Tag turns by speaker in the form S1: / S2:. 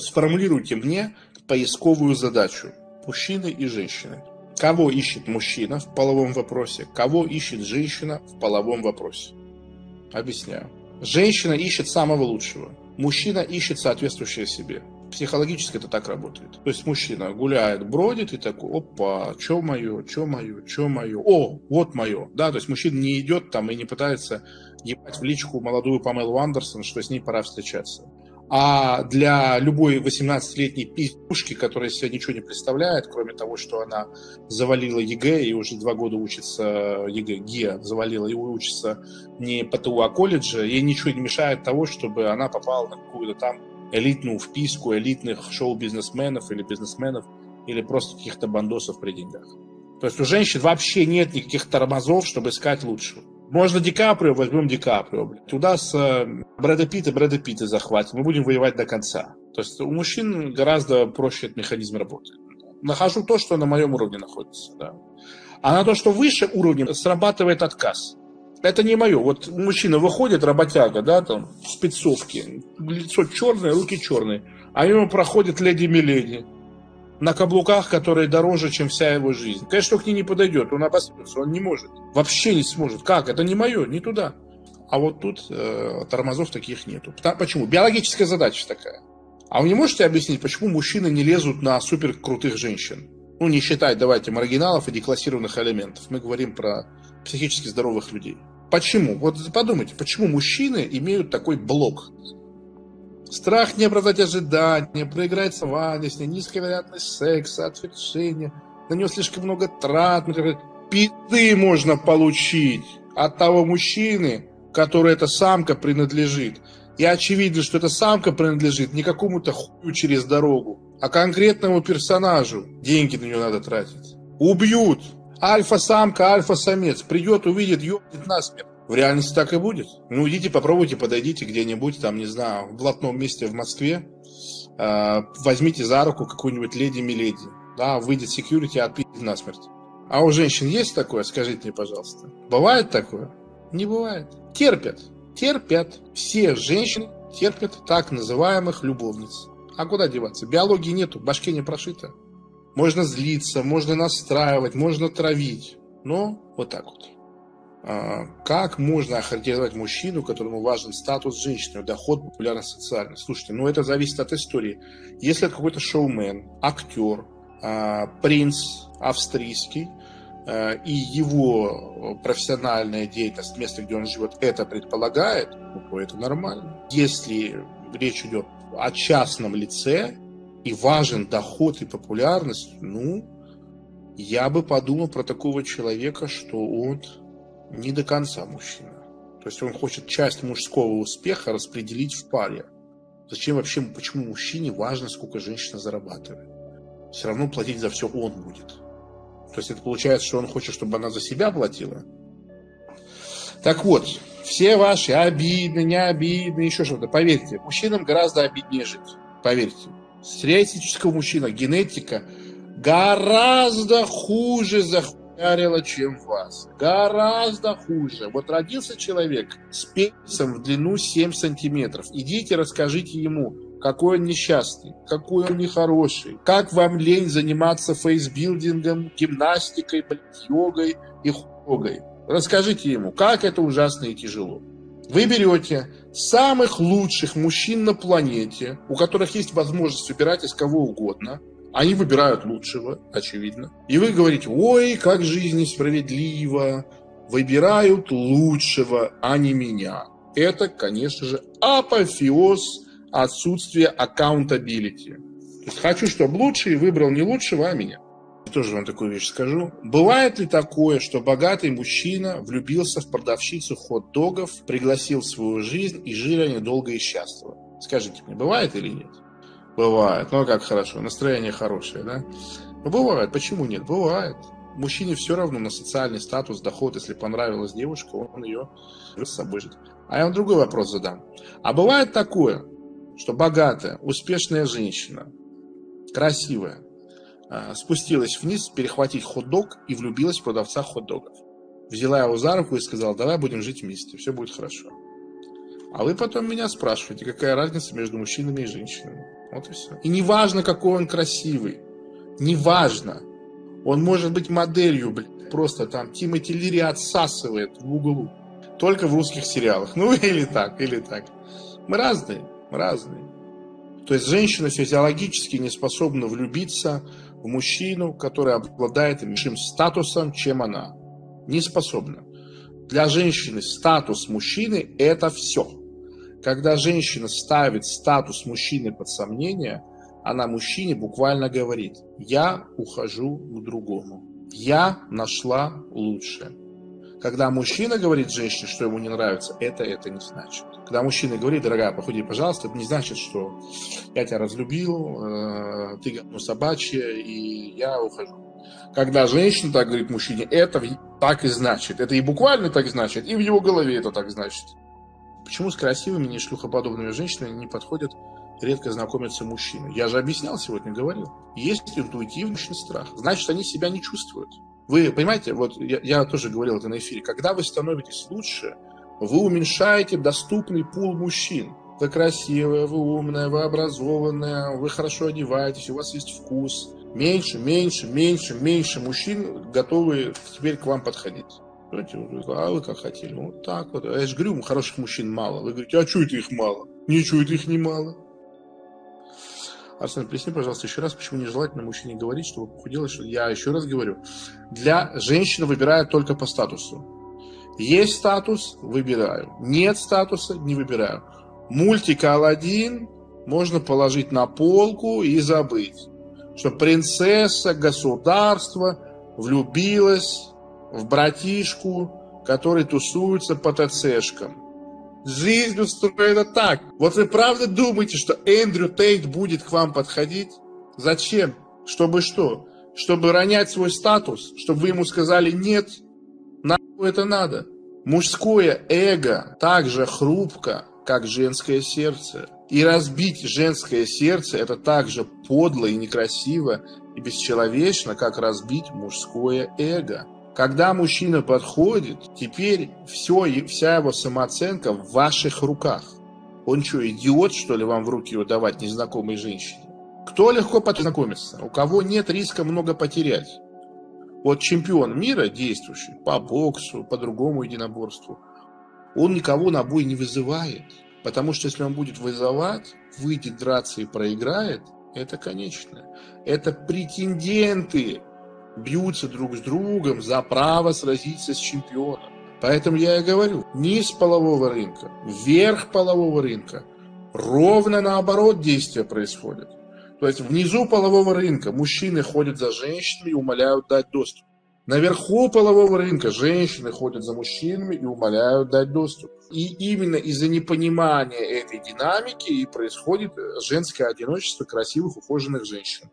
S1: Сформулируйте мне поисковую задачу. Мужчины и женщины. Кого ищет мужчина в половом вопросе, кого ищет женщина в половом вопросе. Объясняю. Женщина ищет самого лучшего. Мужчина ищет соответствующее себе. Психологически это так работает. То есть мужчина гуляет, бродит и такой, опа, что мое, что мое, что мое, о, вот мое. Да, то есть мужчина не идет там и не пытается ебать в личку молодую Памелу Андерсон, что с ней пора встречаться. А для любой 18-летней пиздушки, которая себя ничего не представляет, кроме того, что она завалила ЕГЭ и уже два года учится ЕГЭ, ГИА завалила и учится не ПТУ, а колледже, ей ничего не мешает того, чтобы она попала на какую-то там элитную вписку элитных шоу-бизнесменов или бизнесменов, или просто каких-то бандосов при деньгах. То есть у женщин вообще нет никаких тормозов, чтобы искать лучшего. Можно Ди Каприо, возьмем Ди Каприо. Туда с э, Брэда Питта, Брэда Питта захватим. Мы будем воевать до конца. То есть у мужчин гораздо проще этот механизм работает. Нахожу то, что на моем уровне находится. Да. А на то, что выше уровня, срабатывает отказ. Это не мое. Вот мужчина выходит, работяга, да, там, в спецовке, лицо черное, руки черные, а мимо проходит леди-миледи на каблуках, которые дороже, чем вся его жизнь. Конечно, к ней не подойдет, он обосрется, он не может. Вообще не сможет. Как? Это не мое, не туда. А вот тут э, тормозов таких нету. Почему? Биологическая задача такая. А вы не можете объяснить, почему мужчины не лезут на супер крутых женщин? Ну, не считать, давайте, маргиналов и деклассированных элементов. Мы говорим про психически здоровых людей. Почему? Вот подумайте, почему мужчины имеют такой блок? Страх не оправдать ожидания, проиграть с ней, низкая вероятность секса, отвержения, на него слишком много трат, пизды можно получить от того мужчины, который эта самка принадлежит. И очевидно, что эта самка принадлежит не какому-то хую через дорогу, а конкретному персонажу. Деньги на нее надо тратить. Убьют. Альфа-самка, альфа-самец. Придет, увидит, ёбнет насмерть. В реальности так и будет. Ну, идите, попробуйте, подойдите где-нибудь, там, не знаю, в блатном месте в Москве, э, возьмите за руку какую-нибудь леди-миледи, да, выйдет секьюрити, отпить насмерть. А у женщин есть такое? Скажите мне, пожалуйста. Бывает такое? Не бывает. Терпят. Терпят. Все женщины терпят так называемых любовниц. А куда деваться? Биологии нету, в башке не прошито. Можно злиться, можно настраивать, можно травить. Но вот так вот. А, как можно охарактеризовать мужчину, которому важен статус женщины, доход, популярность социальная? Слушайте, ну это зависит от истории. Если это какой-то шоумен, актер, а, принц австрийский, а, и его профессиональная деятельность, место, где он живет, это предполагает, то это нормально. Если речь идет о частном лице, и важен доход и популярность, ну, я бы подумал про такого человека, что он не до конца мужчина. То есть он хочет часть мужского успеха распределить в паре. Зачем вообще, почему мужчине важно, сколько женщина зарабатывает? Все равно платить за все он будет. То есть это получается, что он хочет, чтобы она за себя платила. Так вот, все ваши обидны, не обидны, еще что-то. Поверьте, мужчинам гораздо обиднее жить. Поверьте. Среднестатистического мужчина, генетика гораздо хуже за ударила, чем вас. Гораздо хуже. Вот родился человек с пенисом в длину 7 сантиметров. Идите, расскажите ему, какой он несчастный, какой он нехороший, как вам лень заниматься фейсбилдингом, гимнастикой, йогой и хугой. Расскажите ему, как это ужасно и тяжело. Вы берете самых лучших мужчин на планете, у которых есть возможность выбирать из кого угодно, они выбирают лучшего, очевидно. И вы говорите, ой, как жизнь несправедлива, выбирают лучшего, а не меня. Это, конечно же, апофеоз отсутствия accountability. Хочу, чтобы лучший выбрал не лучшего, а меня. Я тоже вам такую вещь скажу. Бывает ли такое, что богатый мужчина влюбился в продавщицу хот-догов, пригласил в свою жизнь и жили они долго и счастливо? Скажите мне, бывает или нет? Бывает. Ну, как хорошо. Настроение хорошее, да? Ну, бывает. Почему нет? Бывает. Мужчине все равно на социальный статус, доход. Если понравилась девушка, он ее с собой жит. А я вам другой вопрос задам. А бывает такое, что богатая, успешная женщина, красивая, а, спустилась вниз перехватить хот-дог и влюбилась в продавца хот-догов. Взяла его за руку и сказала, давай будем жить вместе, все будет хорошо. А вы потом меня спрашиваете, какая разница между мужчинами и женщинами. Вот и все. И неважно, какой он красивый. Неважно. Он может быть моделью, блядь, просто там Тимоти Лири отсасывает в углу. Только в русских сериалах. Ну, или так, или так. Мы разные, мы разные. То есть женщина физиологически не способна влюбиться в мужчину, который обладает меньшим статусом, чем она. Не способна. Для женщины статус мужчины – это все. Когда женщина ставит статус мужчины под сомнение, она мужчине буквально говорит «я ухожу к другому». Я нашла лучшее. Когда мужчина говорит женщине, что ему не нравится, это это не значит. Когда мужчина говорит, дорогая, походи, пожалуйста, это не значит, что я тебя разлюбил, э, ты говно собачье, и я ухожу. Когда женщина так говорит мужчине, это так и значит. Это и буквально так значит, и в его голове это так значит. Почему с красивыми, не шлюхоподобными женщинами не подходят редко знакомятся мужчины? Я же объяснял сегодня, говорил. Есть интуитивный страх. Значит, они себя не чувствуют. Вы понимаете, вот я, я тоже говорил это на эфире, когда вы становитесь лучше, вы уменьшаете доступный пул мужчин. Вы красивая, вы умная, вы образованная, вы хорошо одеваетесь, у вас есть вкус. Меньше, меньше, меньше, меньше мужчин готовы теперь к вам подходить. А вы как хотели? Вот так вот. Я же говорю, хороших мужчин мало. Вы говорите, а что это их мало? Ничего это их не мало. Арсен, поясни, пожалуйста, еще раз, почему нежелательно мужчине говорить, чтобы похудела, что я еще раз говорю. Для женщины выбирают только по статусу. Есть статус – выбираю. Нет статуса – не выбираю. Мультик Алладин можно положить на полку и забыть. Что принцесса, государство влюбилась в братишку, который тусуется по ТЦшкам. Жизнь устроена так. Вот вы правда думаете, что Эндрю Тейт будет к вам подходить? Зачем? Чтобы что? Чтобы ронять свой статус? Чтобы вы ему сказали «нет»? Нахуй это надо? Мужское эго так же хрупко, как женское сердце. И разбить женское сердце – это так же подло и некрасиво и бесчеловечно, как разбить мужское эго. Когда мужчина подходит, теперь все, вся его самооценка в ваших руках. Он что, идиот, что ли, вам в руки его давать незнакомой женщине? Кто легко познакомится? У кого нет риска много потерять? Вот чемпион мира действующий по боксу, по другому единоборству, он никого на бой не вызывает. Потому что если он будет вызывать, выйдет драться и проиграет, это конечно. Это претенденты бьются друг с другом за право сразиться с чемпионом. Поэтому я и говорю, низ полового рынка, верх полового рынка, ровно наоборот действия происходят. То есть внизу полового рынка мужчины ходят за женщинами и умоляют дать доступ. Наверху полового рынка женщины ходят за мужчинами и умоляют дать доступ. И именно из-за непонимания этой динамики и происходит женское одиночество красивых ухоженных женщин.